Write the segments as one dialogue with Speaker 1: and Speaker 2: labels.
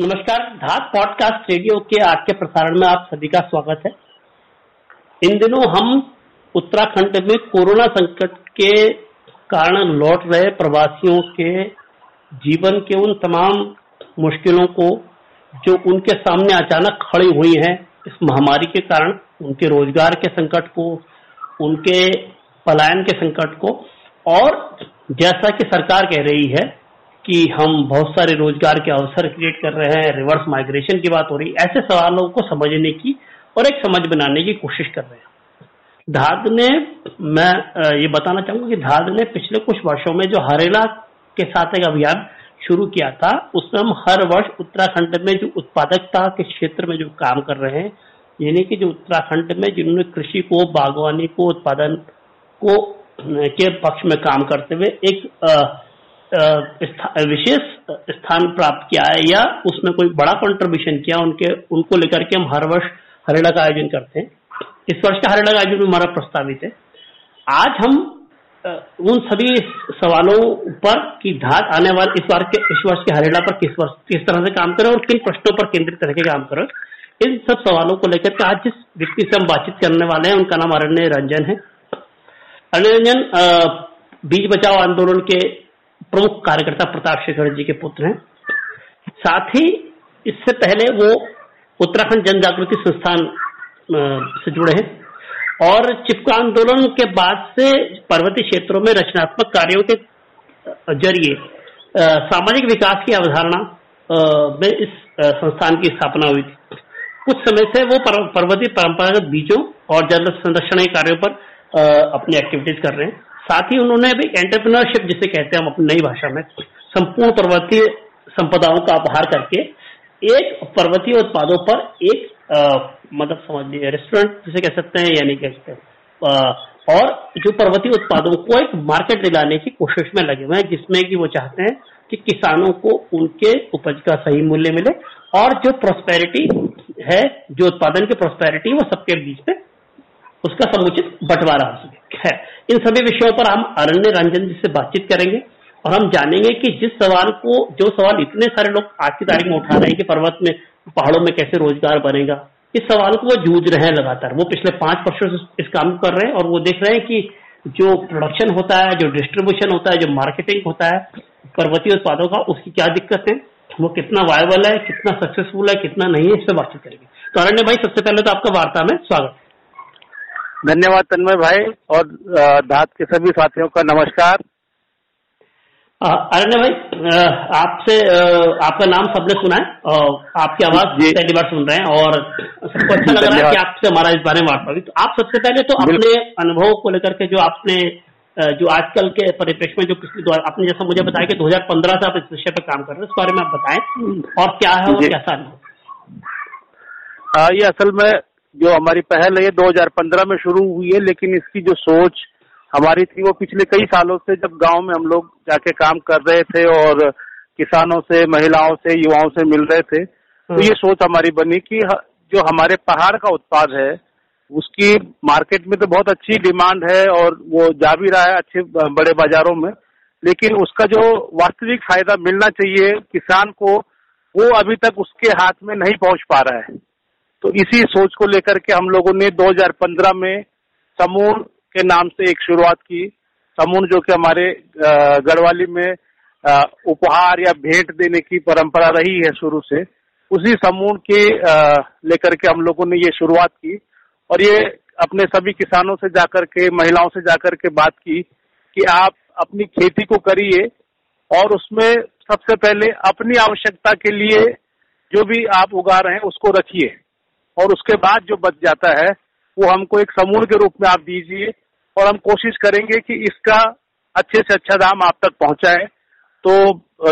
Speaker 1: नमस्कार धात podcast radio के आज के प्रसारण में आप सभी का स्वागत है। इन दिनों हम उत्तराखंड में कोरोना संकट के कारण लौट रहे प्रवासियों के जीवन के उन तमाम मुश्किलों को जो उनके सामने अचानक खड़ी हुई हैं, इस महामारी के कारण, उनके रोज़गार के संकट को, उनके पलायन के संकट को, और जैसा कि सरकार कह रही है कि हम बहुत सारे रोज़गार के अवसर क्रिएट कर रहे हैं रिवर्स माइग्रेशन की बात हो रही है। ऐसे सवालों को समझने की और एक समझ बनाने की कोशिश कर रहे हैं। धाद ने, मैं ये बताना चाहूँगा कि धाद ने पिछले कुछ वर्षों में जो हरेला के साथ एक अभियान शुरू किया था, उसमें हम हर वर्ष उत्तराखंड में जो उत्पादकता के क्षेत्र में जो काम कर रहे हैं, यानी कि जो उत्तराखंड में जिन्होंने कृषि को, बागवानी को, उत्पादन को के पक्ष में काम करते हुए एक विशेष स्थान प्राप्त किया है या उसमें कोई बड़ा कंट्रीब्यूशन किया, उनके, उनको लेकर के हम हर वर्ष हरियाणा का आयोजन करते हैं। इस वर्ष का हरियाणा का आयोजन हमारा प्रस्तावित है। आज हम उन सभी सवालों पर की धात आने वाले इस बार के, इस वर्ष के हरियाणा पर किस वर्ष, किस तरह से काम करें और किन प्रश्नों पर केंद्रित तरह के काम करें, इन सब सवालों को लेकर के आज जिस व्यक्ति से हम बातचीत करने वाले हैं, उनका नाम अरण्य रंजन है। अरण्य रंजन बीज बचाओ आंदोलन के प्रमुख कार्यकर्ता प्रताप शेखर जी के पुत्र हैं। साथ ही इससे पहले वो उत्तराखंड जन जागृति संस्थान से जुड़े हैं और चिपका आंदोलन के बाद से पर्वतीय क्षेत्रों में रचनात्मक कार्यों के ज़रिए सामाजिक विकास की अवधारणा में इस संस्थान की स्थापना हुई थी। कुछ समय से वो पर्वतीय परंपरागत बीजों और जल संरक्षण कार्यों पर अपनी एक्टिविटीज़ कर रहे हैं। साथ ही उन्होंने भी एंटरप्रेन्योरशिप जिसे कहते हैं हम अपनी नई भाषा में, संपूर्ण पर्वतीय संपदाओं का अपहार करके एक पर्वतीय उत्पादों पर एक मतलब समझ लीजिए रेस्टोरेंट जिसे कह सकते हैं, यानी कह सकते हैं और जो पर्वतीय उत्पादों को एक मार्केट दिलाने की कोशिश में लगे हुए हैं, जिसमें कि वो चाहते हैं कि किसानों को उनके उपज का सही मूल्य मिले और जो प्रोस्पेरिटी है, जो उत्पादन की प्रोस्पेरिटी वो सबके बीच में उसका समुचित बंटवारा हो सके। है इन सभी विषयों पर हम अरण्य रंजन जी से बातचीत करेंगे और हम जानेंगे कि जिस सवाल को, जो सवाल इतने सारे लोग आज की तारीख में उठा रहे हैं कि पर्वत में, पहाड़ों में कैसे रोज़गार बनेगा, इस सवाल को वो जूझ रहे हैं लगातार। वो पिछले पाँच वर्षों से इस काम को कर रहे हैं और वो देख रहे हैं कि जो प्रोडक्शन होता है, जो डिस्ट्रीब्यूशन होता है, जो मार्केटिंग होता है, पर्वतीय उत्पादों का, उसकी क्या दिक्कत है? वो कितना वायबल है, कितना सक्सेसफुल है, कितना नहीं है इससे बातचीत करेंगे। तो अरण्य भाई, सबसे पहले तो आपका वार्ता में स्वागत।
Speaker 2: धन्यवाद तन्मय भाई और धात के सभी साथियों का नमस्कार।
Speaker 1: अरण्य भाई आपसे आपका नाम सबने सुना है आपकी आवाज़ पहली बार सुन रहे हैं और सबको अच्छा लग रहा है कि आपसे हमारा इस बारे में बात हुई। तो आप सबसे पहले तो अपने अनुभव को लेकर के जो आपने जो आजकल के परिप्रेक्ष्य में जो पिछले आपने जैसा मुझे बताया कि 2015 से आप इस विषय पर काम कर रहे हैं इस बारे में आप बताएँ और क्या है और कैसा
Speaker 2: अनुभव? ये असल में जो हमारी पहल है, ये 2015 में शुरू हुई है, लेकिन इसकी जो सोच हमारी थी, वो पिछले कई सालों से जब गाँव में हम लोग जाके काम कर रहे थे और किसानों से, महिलाओं से, युवाओं से मिल रहे थे तो ये सोच हमारी बनी कि जो हमारे पहाड़ का उत्पाद है, उसकी मार्केट में तो बहुत अच्छी डिमांड है और वो जा भी रहा है अच्छे, बड़े बाजारों में, लेकिन उसका जो वास्तविक फ़ायदा मिलना चाहिए किसान को, वो अभी तक उसके हाथ में नहीं पहुँच पा रहा है। तो इसी सोच को लेकर के हम लोगों ने 2015 में समूह के नाम से एक शुरुआत की। समूह जो कि हमारे गढ़वाली में उपहार या भेंट देने की परंपरा रही है शुरू से, उसी समूह के लेकर के हम लोगों ने ये शुरुआत की और ये अपने सभी किसानों से जाकर के, महिलाओं से जाकर के बात की कि आप अपनी खेती को करिए और उसमें सबसे पहले अपनी आवश्यकता के लिए जो भी आप उगा रहे हैं उसको रखिए। और उसके बाद जो बच जाता है, वो हमको एक समूह के रूप में आप दीजिए और हम कोशिश करेंगे कि इसका अच्छे से अच्छा दाम आप तक पहुँचाए। तो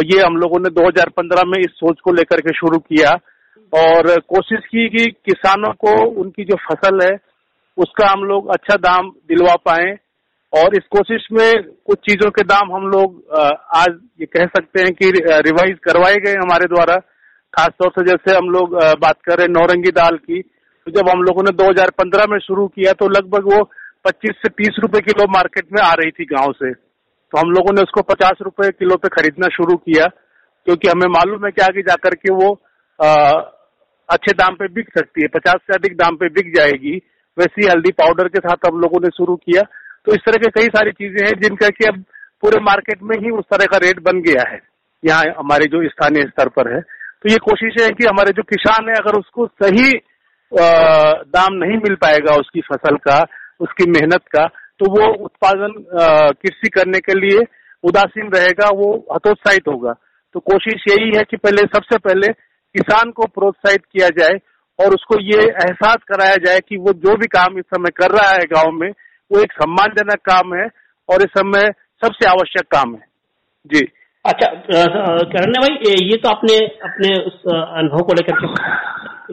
Speaker 2: ये हम लोगों ने 2015 में इस सोच को लेकर के शुरू किया और कोशिश की कि किसानों को उनकी जो फ़सल है, उसका हम लोग अच्छा दाम दिलवा पाए और इस कोशिश में कुछ चीज़ों के दाम हम लोग आज ये कह सकते हैं कि रिवाइज करवाए गए हमारे द्वारा। खासतौर से जैसे हम लोग बात कर रहे हैं नौरंगी दाल की तो जब हम लोगों ने 2015 में शुरू किया तो लगभग वो 25 से 30 रुपए किलो मार्केट में आ रही थी गाँव से। तो हम लोगों ने उसको 50 रुपए किलो पे खरीदना शुरू किया क्योंकि हमें मालूम है कि आगे जाकर के वो आ, अच्छे दाम पे बिक सकती है पचास से अधिक दाम पे बिक जाएगी। वैसी हल्दी पाउडर के साथ हम लोगों ने शुरू किया। तो इस तरह के कई सारी चीज़ें हैं जिनका कि अब पूरे मार्केट में ही उस तरह का रेट बन गया है। यहाँ हमारे जो स्थानीय स्तर पर है। तो ये कोशिश है कि हमारे जो किसान है, अगर उसको सही दाम नहीं मिल पाएगा उसकी फ़सल का, उसकी मेहनत का तो वो उत्पादन कृषि करने के लिए उदासीन रहेगा, वो हतोत्साहित होगा। तो कोशिश यही है कि पहले, सबसे पहले किसान को प्रोत्साहित किया जाए और उसको ये एहसास कराया जाए कि वो जो भी काम इस समय कर रहा है गाँव में, वो एक सम्मानजनक काम है और इस समय सबसे आवश्यक काम है। जी।
Speaker 1: अच्छा करण भाई ये तो आपने अपने उस अनुभव को लेकर के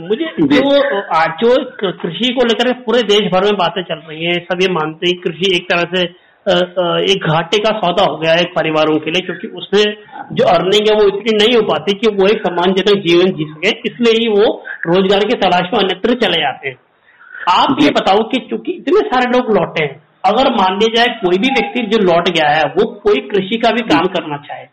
Speaker 1: मुझे जो। आज जो कृषि को लेकर पूरे देश भर में बातें चल रही हैं सब ये मानते हैं कृषि एक तरह से एक घाटे का सौदा हो गया है परिवारों के लिए क्योंकि उसमें जो अर्निंग है वो इतनी नहीं हो पाती कि वो एक सम्मानजनक जीवन जी सके इसलिए ही वो रोज़गार की तलाश में अन्यत्र चले जाते हैं। आप ये बताओ कि चूँकि इतने सारे लोग लौटे हैं अगर मान लिया जाए कोई भी व्यक्ति जो लौट गया है वो कोई कृषि का भी काम करना चाहे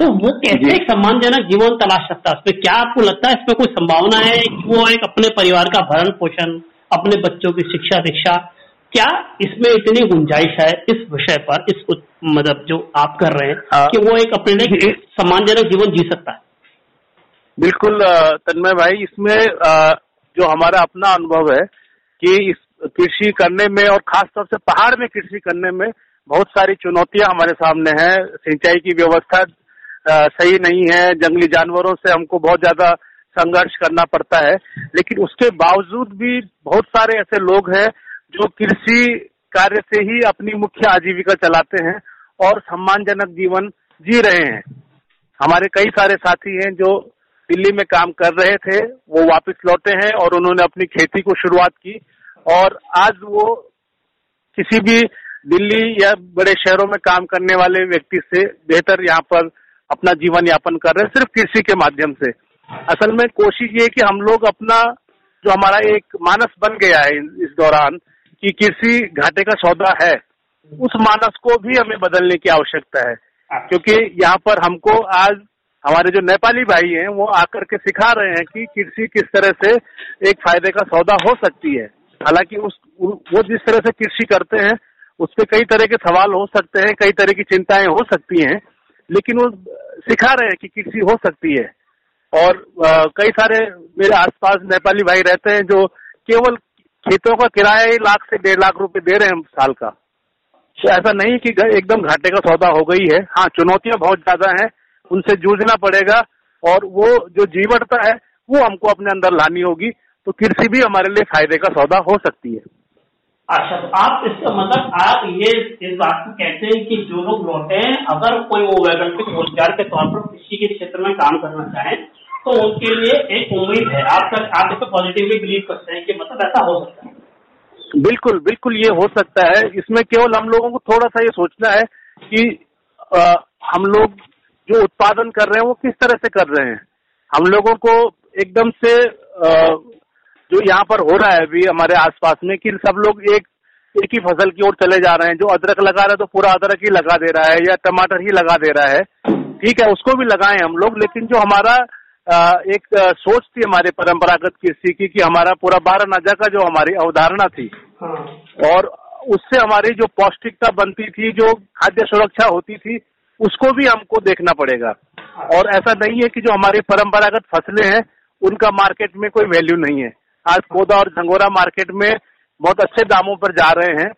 Speaker 1: तो वो कैसे एक सम्मानजनक जीवन तलाश सकता है? उसमें क्या आपको लगता है? इसमें कोई संभावना है कि वो एक अपने परिवार का भरण पोषण अपने बच्चों की शिक्षा दीक्षा क्या इसमें इतनी गुंजाइश है इस विषय पर इस मतलब जो आप कर रहे हैं हाँ। कि वो एक अपने सम्मानजनक जीवन जी सकता है?
Speaker 2: बिल्कुल तन्मय भाई इसमें जो हमारा अपना अनुभव है कि इस कृषि करने में और खास तौर से पहाड़ में कृषि करने में बहुत सारी चुनौतियाँ हमारे सामने हैं सिंचाई की व्यवस्था सही नहीं है, जंगली जानवरों से हमको बहुत ज़्यादा संघर्ष करना पड़ता है। लेकिन उसके बावजूद भी बहुत सारे ऐसे लोग हैं जो कृषि कार्य से ही अपनी मुख्य आजीविका चलाते हैं और सम्मानजनक जीवन जी रहे हैं। हमारे कई सारे साथी हैं जो दिल्ली में काम कर रहे थे, वो वापस लौटे हैं और उन्होंने अपनी खेती को शुरुआत की। और आज वो किसी भी दिल्ली या बड़े शहरों में काम करने वाले व्यक्ति से बेहतर यहाँ पर अपना जीवन यापन कर रहे हैं, सिर्फ़ कृषि के माध्यम से। असल में कोशिश ये कि हम लोग अपना जो हमारा एक मानस बन गया है इस दौरान कि कृषि घाटे का सौदा है, उस मानस को भी हमें बदलने की आवश्यकता है। क्योंकि यहाँ पर हमको आज हमारे जो नेपाली भाई हैं, वो आकर के सिखा रहे हैं कि कृषि किस तरह से एक फ़ायदे का सौदा हो सकती है। हालाँकि उस, वो जिस तरह से कृषि करते हैं, उस पर कई तरह के सवाल हो सकते हैं, कई तरह की चिंताएँ हो सकती हैं लेकिन वो सिखा रहे हैं कि कृषि हो सकती है। और आ, कई सारे मेरे आसपास नेपाली भाई रहते हैं जो केवल खेतों का किराया ही लाख से डेढ़ लाख रुपए दे रहे हैं साल का। तो ऐसा नहीं कि एकदम घाटे का सौदा हो गई है। हाँ चुनौतियाँ बहुत ज़्यादा हैं उनसे जूझना पड़ेगा और वो जो जीवटता है वो हमको अपने अंदर लानी होगी। तो कृषि भी हमारे लिए फ़ायदे का सौदा हो सकती है।
Speaker 1: अच्छा तो आप इसका मतलब आप ये इस बात को कहते हैं कि जो लोग लौटे हैं अगर कोई वो वैकल्पिक रोज़गार के तौर पर कृषि के क्षेत्र में काम करना चाहें तो उनके लिए एक उम्मीद है। आप आप इस पॉजिटिवली बिलीव करते हैं कि मतलब ऐसा हो सकता है।
Speaker 2: बिल्कुल बिल्कुल ये हो सकता है। इसमें केवल हम लोगों को थोड़ा सा ये सोचना है कि आ, हम लोग जो उत्पादन कर रहे हैं वो किस तरह से कर रहे हैं? हम लोगों को एकदम से जो यहाँ पर हो रहा है अभी हमारे आसपास में कि सब लोग एक एक ही फ़सल की ओर चले जा रहे हैं। जो अदरक लगा रहा है तो पूरा अदरक ही लगा दे रहा है या टमाटर ही लगा दे रहा है। ठीक है उसको भी लगाएँ हम लोग लेकिन जो हमारा एक सोच थी हमारे परंपरागत कृषि की कि हमारा पूरा बारह नाजा का जो हमारी अवधारणा थी हाँ। और उससे हमारी जो पौष्टिकता बनती थी जो खाद्य सुरक्षा होती थी उसको भी हमको देखना पड़ेगा। और ऐसा नहीं है कि जो हमारी परंपरागत फ़सलें हैं उनका मार्केट में कोई वैल्यू नहीं है। आज कोदा और झंगोरा मार्केट में बहुत अच्छे दामों पर जा रहे हैं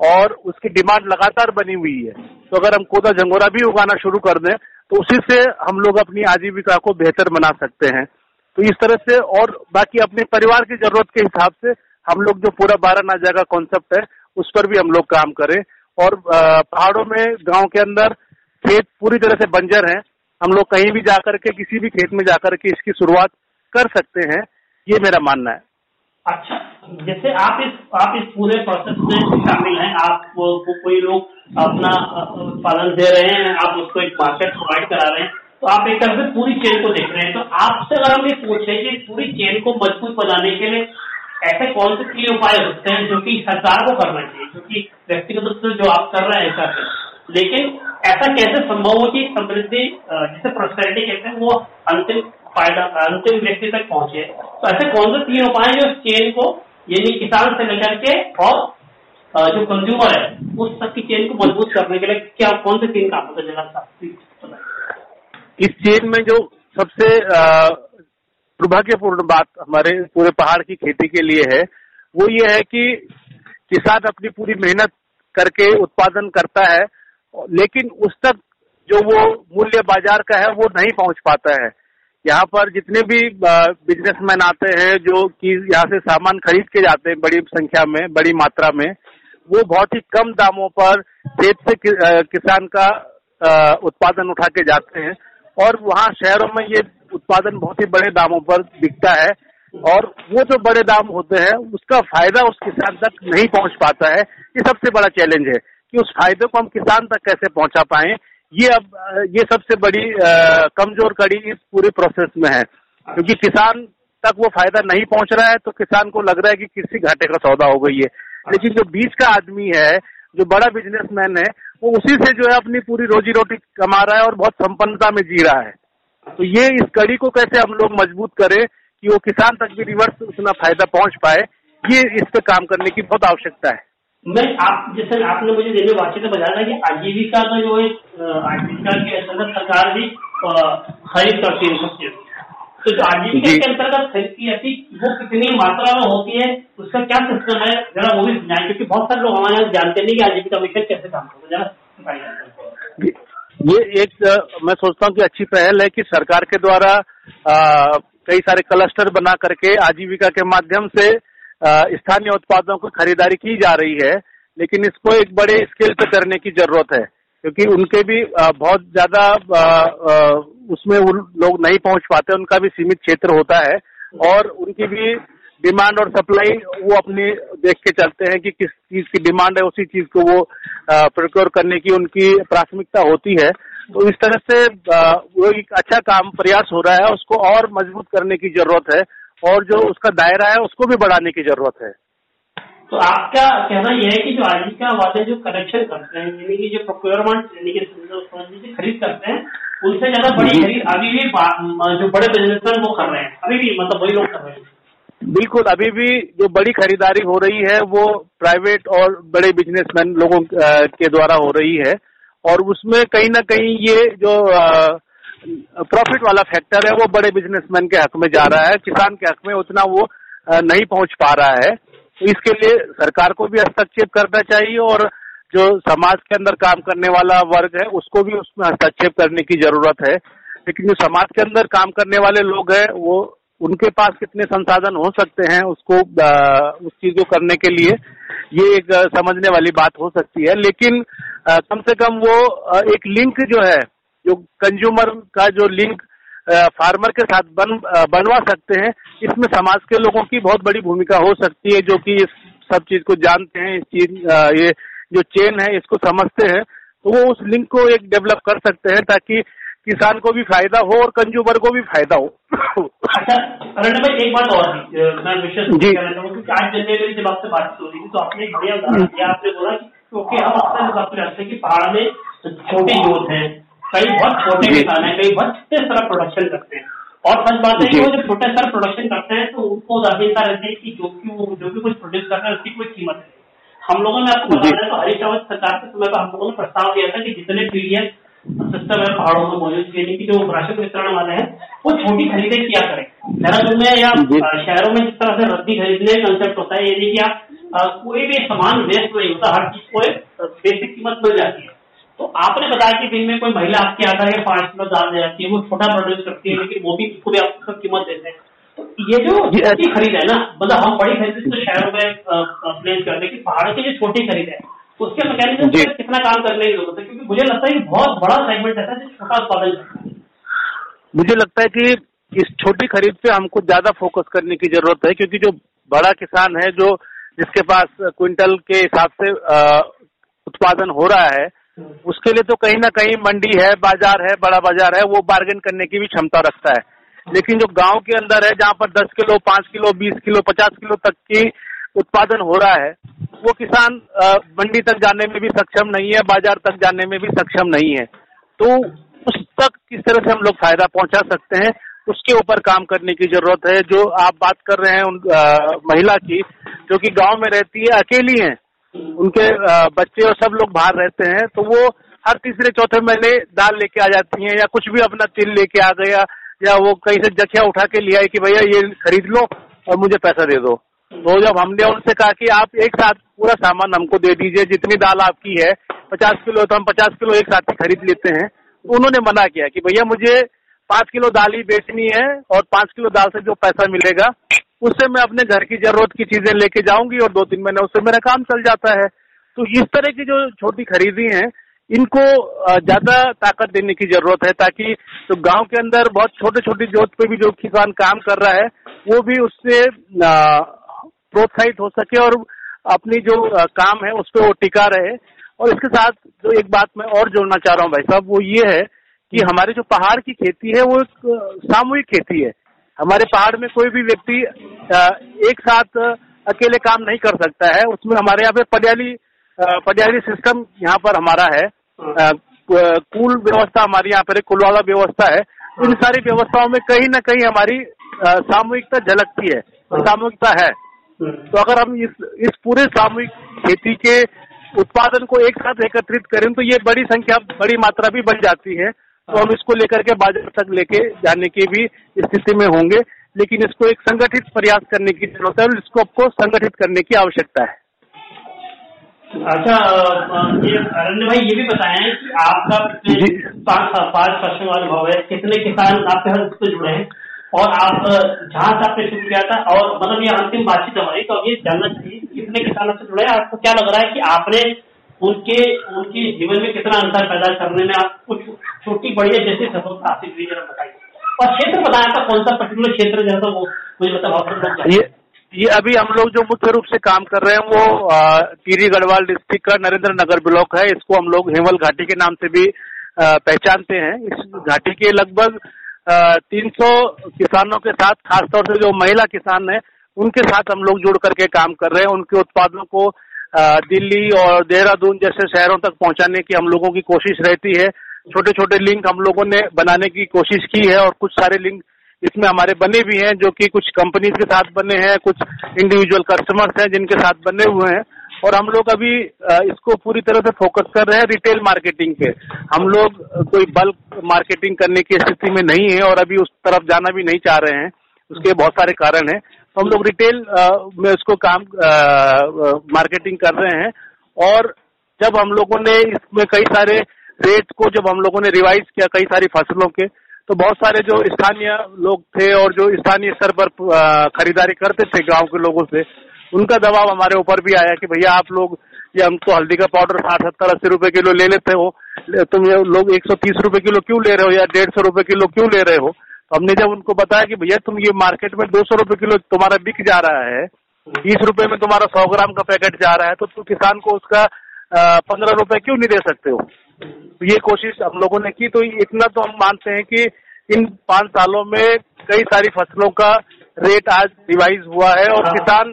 Speaker 2: और उसकी डिमांड लगातार बनी हुई है। तो अगर हम कोदा झंगोरा भी उगाना शुरू कर दें तो उसी से हम लोग अपनी आजीविका को बेहतर बना सकते हैं। तो इस तरह से और बाकी अपने परिवार की ज़रूरत के हिसाब से हम लोग जो पूरा बारह नाजा का कॉन्सेप्ट है, उस पर भी हम लोग काम करें। और पहाड़ों में, गाँव के अंदर खेत पूरी तरह से बंजर हैं। हम लोग कहीं भी जाकर के, किसी भी खेत में जाकर के इसकी शुरुआत कर सकते हैं, ये मेरा मानना है।
Speaker 1: अच्छा जैसे आप इस आप इस पूरे प्रोसेस में शामिल हैं आप को, को, कोई लोग अपना पालन दे रहे हैं आप उसको एक मार्केट प्रोवाइड करा रहे हैं तो आप एक तरह से पूरी चेन को देख रहे हैं तो आपसे अगर हम ये पूछे कि पूरी चेन को मज़बूत बनाने के लिए ऐसे कौन से उपाय होते हैं जो कि सरकार को करना चाहिए क्योंकि व्यक्तिगत रूप से जो आप कर रहे हैं ऐसा लेकिन ऐसा कैसे संभव हो कि समृद्धि जिसे प्रोस्पेरिटी कहते हैं, वो अंतिम फ़ायदा, अंतिम व्यक्ति तक पहुँचे? तो ऐसे कौन से तीन उपाय जो चेन को, यानी किसान से लेकर के और जो कंज्यूमर है, उस तक की चेन को मज़बूत करने के लिए क्या, कौन से तीन काम होते हैं
Speaker 2: इस चेन में जो सबसे दुर्भाग्यपूर्ण बात हमारे पूरे पहाड़ की खेती के लिए है, वो ये है कि किसान अपनी पूरी मेहनत करके उत्पादन करता है लेकिन उस तक जो वो मूल्य बाज़ार का है, वो नहीं पहुँच पाता है। यहाँ पर जितने भी बिजनेसमैन आते हैं, जो कि यहाँ से सामान खरीद के जाते हैं बड़ी संख्या में, बड़ी मात्रा में, वो बहुत ही कम दामों पर खेत से किसान का उत्पादन उठा के जाते हैं। और वहाँ शहरों में ये उत्पादन बहुत ही बड़े दामों पर बिकता है। और वो जो बड़े दाम होते हैं, उसका फ़ायदा उस किसान तक नहीं पहुँच पाता है। ये सबसे बड़ा चैलेंज है। कि उस फ़ायदे को हम किसान तक कैसे पहुँचा पाए, ये अब, ये सबसे बड़ी कमज़ोर कड़ी इस पूरे प्रोसेस में है। क्योंकि किसान तक वो फ़ायदा नहीं पहुँच रहा है तो किसान को लग रहा है कि किसी घाटे का सौदा हो गई है। लेकिन जो बीच का आदमी है, जो बड़ा बिजनेसमैन है, वो उसी से जो है अपनी पूरी रोजी रोटी कमा रहा है और बहुत संपन्नता में जी रहा है। तो ये इस कड़ी को कैसे हम लोग मज़बूत करें कि वो किसान तक भी रिवर्स उतना फ़ायदा पहुँच पाए, ये इस पे काम करने की बहुत आवश्यकता है।
Speaker 1: मैं आप जैसे आपने मुझे रेलवे वाचित में बताया था कि आजीविका का जो है आजीविका के अंतर्गत सरकार भी खरीद करती है तो जो आजीविका के अंतर्गत खरीद की जाती वो कितनी मात्रा में होती है उसका क्या सिस्टम है जरा वो भी सुनाए क्योंकि बहुत सारे लोग हमारे यहाँ जानते नहीं कि आजीविका मिशन कैसे काम करता है। जरा
Speaker 2: ये एक मैं सोचता हूँ कि अच्छी पहल है कि सरकार के द्वारा कई सारे क्लस्टर बना करके आजीविका के माध्यम से स्थानीय उत्पादों की खरीदारी की जा रही है, लेकिन इसको एक बड़े स्केल पे करने की ज़रूरत है, क्योंकि उनके भी बहुत ज़्यादा उसमें उन लोग नहीं पहुँच पाते, उनका भी सीमित क्षेत्र होता है, और उनकी भी डिमांड और सप्लाई वो अपनी देख के चलते हैं कि किस चीज़ की डिमांड है, उसी चीज़ को वो प्रोक्योर करने की उनकी प्राथमिकता होती है। तो इस तरह से वो एक अच्छा काम, प्रयास हो रहा है, उसको और मज़बूत करने की ज़रूरत है और जो उसका दायरा है उसको भी बढ़ाने की ज़रूरत है।
Speaker 1: तो आपका कहना यह है कि जो आजीविका वाले जो कनेक्शन करते हैं यानी कि जो प्रोक्योरमेंट यानी कि खरीद करते हैं उनसे ज़्यादा बड़ी खरीद अभी भी जो बड़े बिजनेसमैन वो कर रहे हैं। अभी भी मतलब वही लोग कर रहे हैं।
Speaker 2: बिल्कुल अभी भी जो बड़ी खरीदारी हो रही है वो प्राइवेट और बड़े बिजनेसमैन लोगों के द्वारा हो रही है। और उसमें कहीं ना कहीं ये जो प्रॉफिट वाला फैक्टर है, वो बड़े बिजनेसमैन के हक में जा रहा है, किसान के हक में उतना वो नहीं पहुँच पा रहा है। तो इसके लिए सरकार को भी हस्तक्षेप करना चाहिए और जो समाज के अंदर काम करने वाला वर्ग है, उसको भी उसमें हस्तक्षेप करने की ज़रूरत है। लेकिन जो समाज के अंदर काम करने वाले लोग हैं, वो उनके पास कितने संसाधन हो सकते हैं, उसको उस चीज़ को करने के लिए ये एक समझने वाली बात हो सकती है। लेकिन कम से कम वो एक लिंक जो है जो कंज्यूमर का जो लिंक फार्मर के साथ बन बनवा सकते हैं इसमें समाज के लोगों की बहुत बड़ी भूमिका हो सकती है जो कि इस सब चीज़ को जानते हैं इस चीज़ ये जो चेन है इसको समझते हैं तो वो उस लिंक को एक डेवलप कर सकते हैं ताकि किसान को भी फ़ायदा हो और कंज्यूमर को भी फ़ायदा हो।
Speaker 1: अच्छा भाई एक बात और मैं जी। क्योंकि आज जनवरी जब आपसे बातचीत हो रही थी तो आपने बढ़िया आपने बोला हम बात कि पहाड़ में छोटे यूथ हैं कई बहुत छोटे किसान हैं कई बहुत छोटे स्तर प्रोडक्शन करते हैं। और सच बात है कि वो जब छोटे स्तर प्रोडक्शन करते हैं तो उनको उदासीनता रहती है कि जो कि जो भी कुछ प्रोड्यूस करते हैं उसकी कोई कीमत है हम लोगों ने आपको बताया तो हरीश रावत सरकार के समय पर हम लोगों ने प्रस्ताव दिया था कि जितने पीडीएस सिस्टम है पहाड़ों में मौजूद यानी कि जो राशन वितरण वाले हैं वो छोटी खरीदे किया करें। देहरादून में या शहरों में जिस तरह से रद्दी खरीदने का कंसेप्ट होता है यानी कि आप कोई भी सामान वेस्ट नहीं होता हर चीज़ को बेसिक कीमत मिल जाती है। तो आपने बताया कि दिन में कोई महिला आपके आता है पाँच किलो दाल दे जाती है वो छोटा प्रोड्यूस करती है लेकिन वो भी उसको भी आपको कीमत देते हैं। तो ये जो छोटी खरीद है ना मतलब हम बड़ी खरीद तो शहरों में प्लेस करते हैं कि पहाड़ों की जो छोटी खरीद है उसके मैकेनिज्म पर कितना काम करने की ज़रूरत है? क्योंकि मुझे लगता है कि बहुत बड़ा सेगमेंट ऐसा है छोटा उत्पादन
Speaker 2: मुझे लगता है कि इस छोटी खरीद पे हमको ज़्यादा फोकस करने की ज़रूरत है क्योंकि जो बड़ा किसान है जो जिसके पास क्विंटल के हिसाब से उत्पादन हो रहा है उसके लिए तो कहीं ना कहीं मंडी है बाज़ार है बड़ा बाज़ार है वो बार्गेन करने की भी क्षमता रखता है। लेकिन जो गाँव के अंदर है जहाँ पर 10 किलो 5 किलो 20 किलो 50 किलो तक की उत्पादन हो रहा है वो किसान मंडी तक जाने में भी सक्षम नहीं है बाज़ार तक जाने में भी सक्षम नहीं है। तो उस तक किस तरह से हम लोग फ़ायदा पहुँचा सकते हैं उसके ऊपर काम करने की ज़रूरत है। जो आप बात कर रहे हैं उन आ, महिला की जो कि गाँव में रहती है अकेली है उनके बच्चे और सब लोग बाहर रहते हैं तो वो हर तीसरे, चौथे महीने दाल लेके आ जाती हैं या कुछ भी अपना तिल लेके आ गया या वो कहीं से जखिया उठा के ले आई कि भैया ये खरीद लो और मुझे पैसा दे दो। तो जब हमने उनसे कहा कि आप एक साथ पूरा सामान हमको दे दीजिए, जितनी दाल आपकी है, पचास किलो तो हम पचास किलो एक साथ ही खरीद लेते हैं। तो उन्होंने मना किया कि भैया मुझे पाँच किलो दाल ही बेचनी है और पाँच किलो दाल से जो पैसा मिलेगा उससे मैं अपने घर की ज़रूरत की चीज़ें लेके जाऊँगी और दो तीन महीने उससे मेरा काम चल जाता है। तो इस तरह की जो छोटी खरीदी है, इनको ज़्यादा ताकत देने की ज़रूरत है ताकि तो गाँव के अंदर बहुत छोटे छोटी जोत पे भी जो किसान काम कर रहा है, वो भी उससे प्रोत्साहित हो सके और अपनी जो काम है उस पर वो टिका रहे। और इसके साथ जो एक बात मैं और जोड़ना चाह रहा हूँ भाई साहब, वो ये है कि हमारे जो पहाड़ की खेती है, वो एक सामूहिक खेती है। हमारे पहाड़ में कोई भी व्यक्ति एक साथ अकेले काम नहीं कर सकता है। उसमें हमारे यहाँ पे पटियाली पटियाली सिस्टम यहाँ पर हमारा है। कुल व्यवस्था हमारी यहाँ पर कुलवाला व्यवस्था है। इन सारी व्यवस्थाओं में कहीं ना कहीं हमारी सामूहिकता झलकती है, सामूहिकता है। तो अगर हम इस इस पूरे सामूहिक खेती के उत्पादन को एक साथ एकत्रित करें तो ये बड़ी संख्या, बड़ी मात्रा भी बन जाती है। तो हम इसको लेकर के बाज़ार तक लेके जाने की भी स्थिति में होंगे लेकिन इसको एक संगठित प्रयास करने की ज़रूरत है और इसको आपको संगठित करने की आवश्यकता है।
Speaker 1: अच्छा ये अरण्य भाई ये भी बताएँ कि आपका पाँच पाँच वर्षों का अनुभव है कितने किसान आपके साथ से जुड़े हैं? और आप जहाँ से आपने शुरू किया था और मतलब ये अंतिम बातचीत हमारी तो ये जानना चाहिए कितने किसानों से जुड़े हैं? आपको क्या लग रहा है कि आपने उनके उनके जीवन में कितना अंतर पैदा करने में आप कुछ छोटी बड़ी है, जैसे सफलता हासिल हुई जरा बताइए और क्षेत्र बताया था कौन सा पर्टिकुलर क्षेत्र जैसा वो मुझे मतलब
Speaker 2: ये ये अभी हम लोग जो मुख्य रूप से काम कर रहे हैं वो टीरी गढ़वाल डिस्ट्रिक्ट का नरेंद्र नगर ब्लॉक है। इसको हम लोग हेमल घाटी के नाम से भी पहचानते हैं। इस घाटी के लगभग 300 किसानों के साथ, खासतौर से जो महिला किसान है, उनके साथ हम लोग जुड़ करके काम कर रहे हैं। उनके उत्पादों को दिल्ली और देहरादून जैसे शहरों तक पहुँचाने की हम लोगों की कोशिश रहती है। छोटे छोटे लिंक हम लोगों ने बनाने की कोशिश की है और कुछ सारे लिंक इसमें हमारे बने भी हैं, जो कि कुछ कंपनीज़ के साथ बने हैं, कुछ इंडिविजुअल कस्टमर्स हैं जिनके साथ बने हुए हैं। और हम लोग अभी इसको पूरी तरह से फोकस कर रहे हैं रिटेल मार्केटिंग पे। हम लोग कोई बल्क मार्केटिंग करने की स्थिति में नहीं है और अभी उस तरफ़ जाना भी नहीं चाह रहे हैं। उसके बहुत सारे कारण हैं। तो हम लोग रिटेल में उसको काम मार्केटिंग कर रहे हैं। और जब हम लोगों ने इसमें कई सारे रेट को जब हम लोगों ने रिवाइज किया कई सारी फ़सलों के तो बहुत सारे जो स्थानीय लोग थे और जो स्थानीय स्तर पर खरीदारी करते थे गाँव के लोगों से, उनका दबाव हमारे ऊपर भी आया कि भैया आप लोग, ये हम तो हल्दी का पाउडर साठ, सत्तर, अस्सी रुपए किलो ले लेते हो तुम ये लोग एक सौ तीस रुपए किलो क्यों ले रहे हो या डेढ़ सौ रुपए किलो क्यों ले रहे हो? तो हमने जब उनको बताया कि भैया तुम ये मार्केट में दो सौ रुपए किलो तुम्हारा बिक जा रहा है, तीस रुपए में तुम्हारा सौ ग्राम का पैकेट जा रहा है तो तुम किसान को उसका पंद्रह रुपए क्यों नहीं दे सकते हो? तो ये कोशिश हम लोगों ने की तो इतना तो हम मानते हैं कि इन पाँच सालों में कई सारी फ़सलों का रेट आज रिवाइज हुआ है और किसान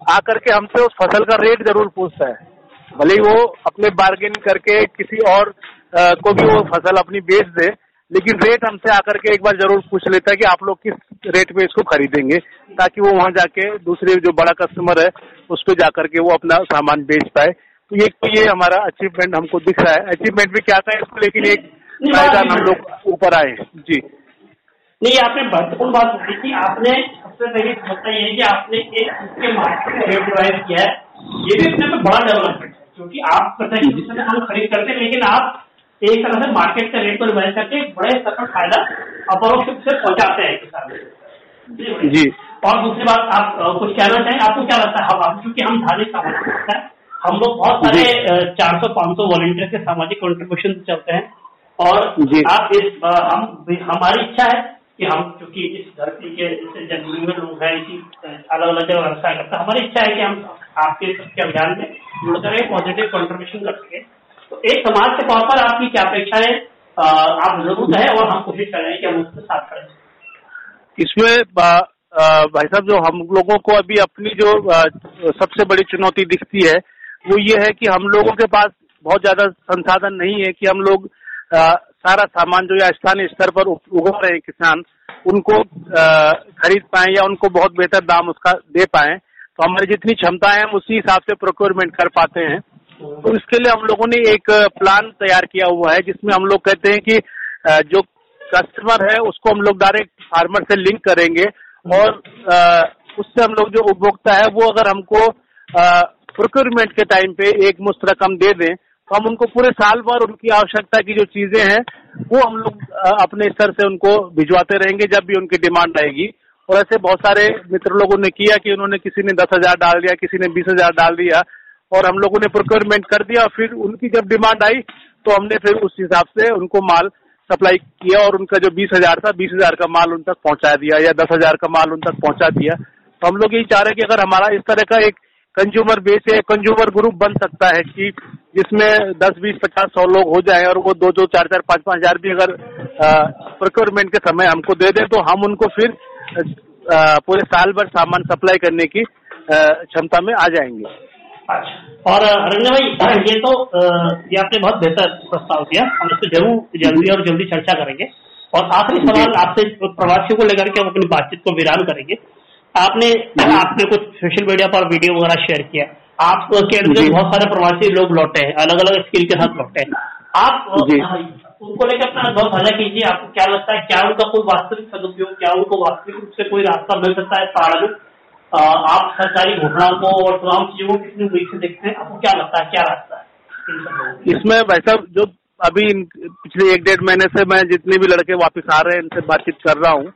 Speaker 2: आकर के हमसे उस फ़सल का रेट ज़रूर पूछता है। भले ही वो अपने बार्गेन करके किसी और आ, को भी वो फ़सल अपनी बेच दे लेकिन रेट हमसे आकर के एक बार ज़रूर पूछ लेता है कि आप लोग किस रेट में इसको खरीदेंगे ताकि वो वहाँ जाके दूसरे जो बड़ा कस्टमर है उस पर जाकर के वो अपना सामान बेच पाए। तो ये तो ये हमारा अचीवमेंट हमको दिख रहा है। अचीवमेंट भी क्या था इसको लेकिन एक पायदान हम लोग ऊपर आए जी।
Speaker 1: नहीं आपने महत्वपूर्ण बात बोली कि आपने सबसे पहले समझता ये है कि आपने एक उसके मार्केट का रेट किया है। ये भी अपने में बड़ा डेवलपमेंट है क्योंकि आप पता है जिसमें हम खरीद करते हैं लेकिन आप एक तरह से मार्केट का रेट को डिवाइड करके बड़े स्तर पर फ़ायदा अपरोक्ष रूप से पहुंचाते हैं किसान जी। और दूसरी बात आप कुछ कहना चाहें? आपको क्या लगता है? हम क्योंकि हम धार्मिक सामाजिक है हम लोग बहुत सारे चार सौ पाँच सौ वॉलेंटियर के सामाजिक कंट्रीब्यूशन चलते हैं। और आप इस हम हमारी इच्छा है कि हम क्योंकि इस धरती के जन्म में लोग हैं इसी अलग अलग जगह व्यवसाय करते हैं हमारी इच्छा है कि हम आपके सबके अभियान में जुड़कर एक पॉजिटिव कंट्रीब्यूशन कर सके। तो एक समाज के तौर पर आपकी क्या अपेक्षा है? आप ज़रूर है और हम कोशिश कर रहे हैं कि हम उसके साथ करें
Speaker 2: इसमें भाई साहब जो हम लोगों को अभी अपनी जो सबसे बड़ी चुनौती दिखती है वो ये है कि हम लोगों के पास बहुत ज़्यादा संसाधन नहीं है कि हम लोग आ, सारा सामान जो या स्थानीय स्तर पर उगा रहे हैं किसान उनको आ, खरीद पाए या उनको बहुत बेहतर दाम उसका दे पाए। तो हमारी जितनी क्षमता है हम उसी हिसाब से प्रोक्योरमेंट कर पाते हैं। तो इसके लिए हम लोगों ने एक प्लान तैयार किया हुआ है जिसमें हम लोग कहते हैं कि जो कस्टमर है उसको हम लोग डायरेक्ट फार्मर से लिंक करेंगे और उससे हम लोग जो उपभोक्ता है वो अगर हमको प्रोक्योरमेंट के टाइम पे एक मुश्त रकम दे दें तो हम उनको पूरे साल भर उनकी आवश्यकता की जो चीज़ें हैं, वो हम लोग अपने स्तर से उनको भिजवाते रहेंगे जब भी उनकी डिमांड आएगी। और ऐसे बहुत सारे मित्र लोगों ने किया कि उन्होंने किसी ने दस हज़ार डाल दिया, किसी ने बीस हज़ार डाल दिया, और हम लोगों ने प्रोक्योरमेंट कर दिया, और फिर उनकी जब डिमांड आई तो हमने फिर उस हिसाब से उनको माल सप्लाई किया और उनका जो बीस हज़ार था, बीस हज़ार का माल उन तक पहुँचा दिया या दस हज़ार का माल उन तक पहुँचा दिया। तो हम लोग यही चाह रहे हैं कि अगर हमारा इस तरह का एक कंज्यूमर बेस या कंज्यूमर ग्रुप बन सकता है कि जिसमें दस बीस पचास सौ लोग हो जाए और वो दो दो चार चार पाँच पाँच हज़ार भी अगर प्रोक्योरमेंट के समय हमको दे दें तो हम उनको फिर पूरे साल भर सामान सप्लाई करने की क्षमता में आ जाएँगे।
Speaker 1: अच्छा। और रंजना भाई ये तो ये आपने बहुत बेहतर प्रस्ताव दिया। हम इस पर ज़रूर जल्दी और जल्दी चर्चा करेंगे। और आखिरी सवाल आपसे प्रवासियों को लेकर के हम अपनी बातचीत को विराम करेंगे। आपने आपने कुछ सोशल मीडिया पर वीडियो वगैरह शेयर किया। आप के इर्द बहुत सारे प्रवासी लोग लौटे हैं अलग अलग स्किल के साथ लौटे हैं। आप उनको लेकर अपना अनुभव साझा कीजिए आपको क्या लगता है क्या उनका कोई वास्तविक सदुपयोग क्या उनको वास्तविक रूप से कोई रास्ता मिल सकता है पहाड़ में आप सरकारी घोषणाओं को और तमाम चीज़ों को कितनी उम्मीद से देखते हैं? आपको क्या लगता है क्या रास्ता है
Speaker 2: इसमें भाई साहब जो अभी पिछले एक डेढ़ महीने से मैं जितने भी लड़के वापस आ रहे हैं इनसे बातचीत कर रहा हूँ।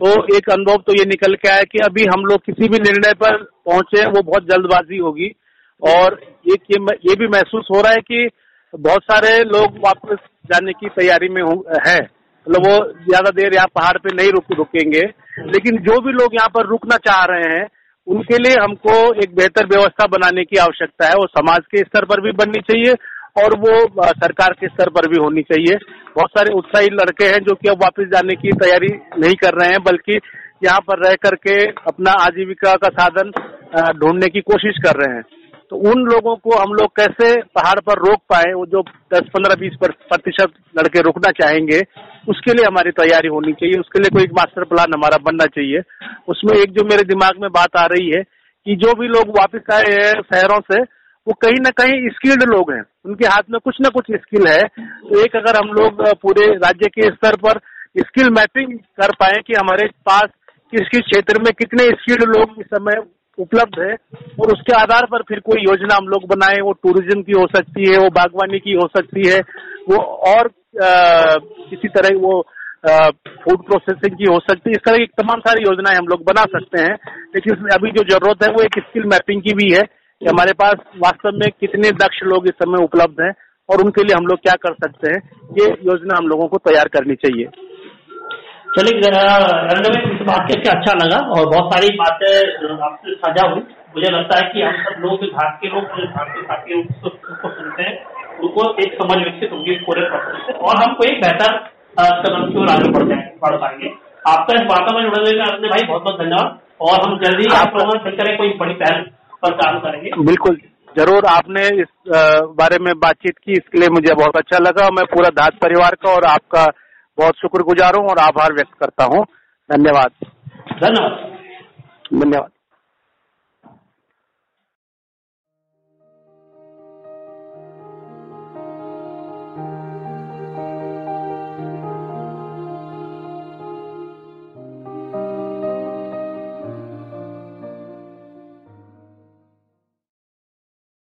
Speaker 2: तो एक अनुभव तो ये निकल के आया कि अभी हम लोग किसी भी निर्णय पर पहुँचे, वो बहुत जल्दबाजी होगी। और एक ये ये भी महसूस हो रहा है कि बहुत सारे लोग वापस जाने की तैयारी में है। मतलब वो ज़्यादा देर यहाँ पहाड़ पे नहीं रुक, रुकेंगे। लेकिन जो भी लोग यहाँ पर रुकना चाह रहे हैं, उनके लिए हमको एक बेहतर व्यवस्था बनाने की आवश्यकता है। वो समाज के स्तर पर भी बननी चाहिए और वो सरकार के स्तर पर भी होनी चाहिए। बहुत सारे उत्साही लड़के हैं जो कि अब वापस जाने की तैयारी नहीं कर रहे हैं, बल्कि यहाँ पर रह करके अपना आजीविका का साधन ढूँढने की कोशिश कर रहे हैं। तो उन लोगों को हम लोग कैसे पहाड़ पर रोक पाए, वो जो 10 15 20 प्रतिशत लड़के रुकना चाहेंगे, उसके लिए हमारी तैयारी होनी चाहिए। उसके लिए कोई मास्टर प्लान हमारा बनना चाहिए। उसमें एक जो मेरे दिमाग में बात आ रही है कि जो भी लोग वापस आए हैं शहरों से वो कहीं ना कहीं स्किल्ड लोग हैं। उनके हाथ में कुछ ना कुछ स्किल है। तो एक अगर हम लोग पूरे राज्य के स्तर पर स्किल मैपिंग कर पाए कि हमारे पास किस किस क्षेत्र में कितने स्किल्ड लोग इस समय उपलब्ध है और उसके आधार पर फिर कोई योजना हम लोग बनाए, वो टूरिज़्म की हो सकती है, वो बागवानी की हो सकती है, वो और किसी तरह वो फ़ूड प्रोसेसिंग की हो सकती है। इस तरह की तमाम सारी योजनाएँ हम लोग बना सकते हैं। लेकिन अभी जो ज़रूरत है वो एक स्किल मैपिंग की भी है। कि हमारे पास वास्तव में कितने दक्ष लोग इस समय उपलब्ध हैं और उनके लिए हम लोग क्या कर सकते हैं ये योजना हम लोगों को तैयार करनी चाहिए।
Speaker 1: चलिए में बात करके अच्छा लगा और बहुत सारी बातें आपसे साझा हुई। मुझे लगता है कि हम सब लोग घाट के लोग घाट के साथी उसको सुनते हैं। उनको एक समझ विकसित होगी पूरे प्रोसेस से। और हमको एक बेहतर कदम की ओर आगे बढ़ जाए बढ़ पाएँगे। आपका इस बातों में जुड़ने अपने भाई बहुत बहुत धन्यवाद। और हम जल्दी आप लोगों से करें कोई बड़ी पहल। पर काम करेंगे।
Speaker 2: बिल्कुल ज़रूर आपने इस बारे में बातचीत की इसके लिए मुझे बहुत अच्छा लगा। मैं पूरा दास परिवार का और आपका बहुत शुक्रगुजार हूँ और आभार व्यक्त करता हूँ। धन्यवाद।
Speaker 1: धन्यवाद।
Speaker 2: धन्यवाद।